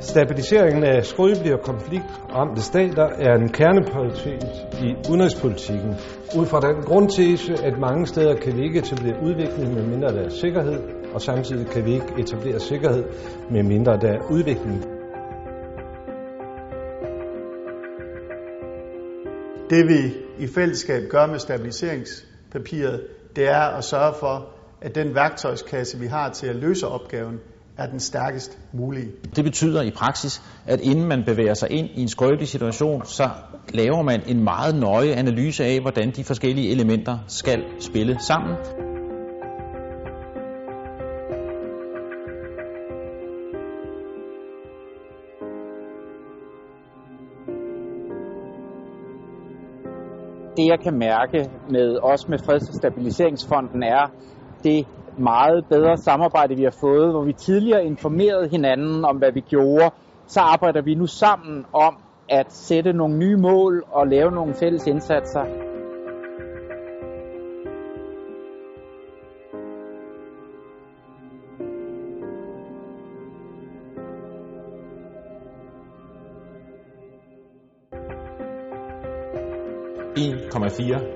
Stabiliseringen af skrøbelige og konfliktramte stater er en kerneprioritet i udenrigspolitikken. Ud fra den grundtese, at mange steder kan vi ikke etablere udvikling med mindre der er sikkerhed, og samtidig kan vi ikke etablere sikkerhed med mindre der er udvikling. Det vi i fællesskab gør med stabiliseringspapiret, det er at sørge for, at den værktøjskasse, vi har til at løse opgaven, er den stærkest mulige. Det betyder i praksis, at inden man bevæger sig ind i en skrøbelig situation, så laver man en meget nøje analyse af, hvordan de forskellige elementer skal spille sammen. Det jeg kan mærke med os med Freds- og Stabiliseringsfonden er det meget bedre samarbejde, vi har fået, hvor vi tidligere informerede hinanden om, hvad vi gjorde. Så arbejder vi nu sammen om at sætte nogle nye mål og lave nogle fælles indsatser.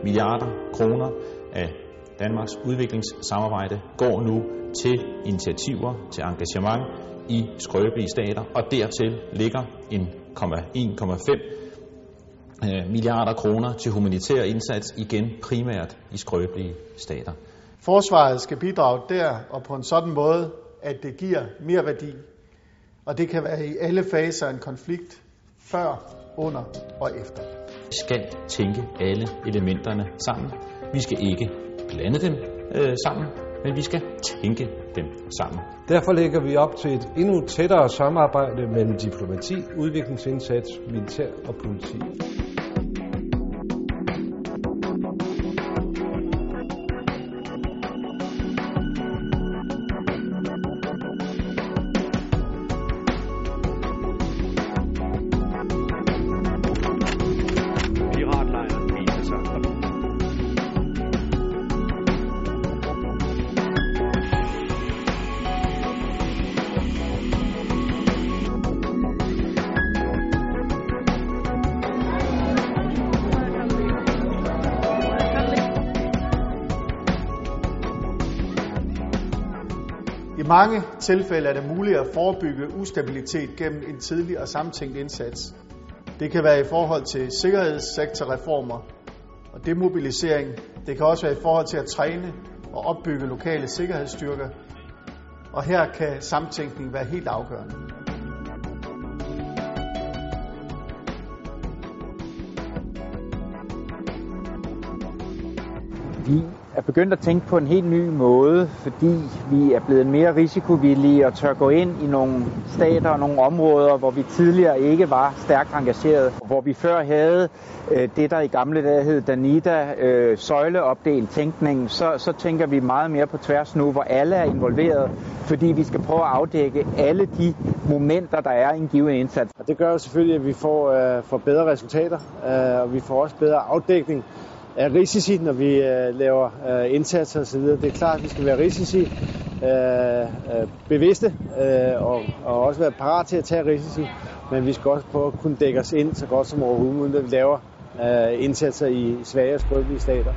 milliarder kroner af Danmarks udviklingssamarbejde går nu til initiativer, til engagement i skrøbelige stater, og dertil ligger en 1,5 milliarder kroner til humanitær indsats, igen primært i skrøbelige stater. Forsvaret skal bidrage der og på en sådan måde, at det giver mere værdi. Og det kan være i alle faser af en konflikt, før, under og efter. Vi skal tænke alle elementerne sammen. Vi skal ikke blande dem øh, sammen, men vi skal tænke dem sammen. Derfor lægger vi op til et endnu tættere samarbejde mellem diplomati, udviklingsindsats, militær og politi. I mange tilfælde er det muligt at forebygge ustabilitet gennem en tidlig og samtænkt indsats. Det kan være i forhold til sikkerhedssektorreformer og demobilisering. Det kan også være i forhold til at træne og opbygge lokale sikkerhedsstyrker. Og her kan samtænkning være helt afgørende. Vi er begyndt at tænke på en helt ny måde, fordi vi er blevet mere risikovillige og tør gå ind i nogle stater og nogle områder, hvor vi tidligere ikke var stærkt engageret. Hvor vi før havde øh, det, der i gamle dage hed Danida, øh, søjleopdelt tænkning, så, så tænker vi meget mere på tværs nu, hvor alle er involveret, fordi vi skal prøve at afdække alle de momenter, der er i en given indsats. Og det gør jo selvfølgelig, at vi får, øh, får bedre resultater, øh, og vi får også bedre afdækning af risici, når vi øh, laver øh, indsatser osv. Det er klart, at vi skal være risici øh, øh, bevidste øh, og, og også være parat til at tage risici, men vi skal også prøve at kunne dække os ind så godt som overhovedet, når vi laver øh, indsatser i svage og skrøbelige stater.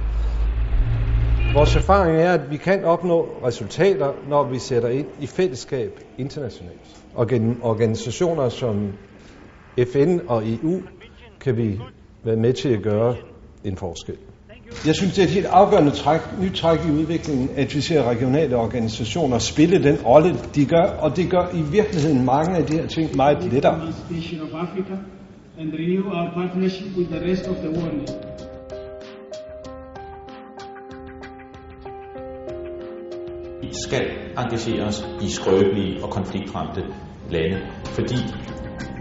Vores erfaring er, at vi kan opnå resultater, når vi sætter ind i fællesskab internationalt. Og gennem organisationer som FN og EU kan vi være med til at gøre en forskel. Jeg synes, det er et helt afgørende træk, nyt træk i udviklingen, at vi ser regionale organisationer spille den rolle, de gør, og det gør i virkeligheden mange af de her ting meget lettere. and renew our partnership with the rest of the world. Vi skal engagere os i skrøbelige og konfliktramte lande, fordi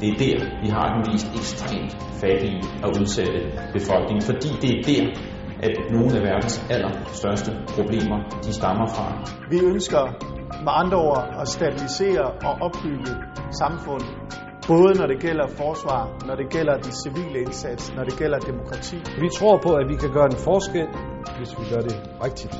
det er der, vi har den mest ekstremt fattige og udsatte befolkning, fordi det er der, at nogle af verdens allerstørste problemer, de stammer fra. Vi ønsker med andre ord at stabilisere og opbygge samfundet, både når det gælder forsvar, når det gælder de civile indsats, når det gælder demokrati. Vi tror på, at vi kan gøre en forskel, hvis vi gør det rigtigt.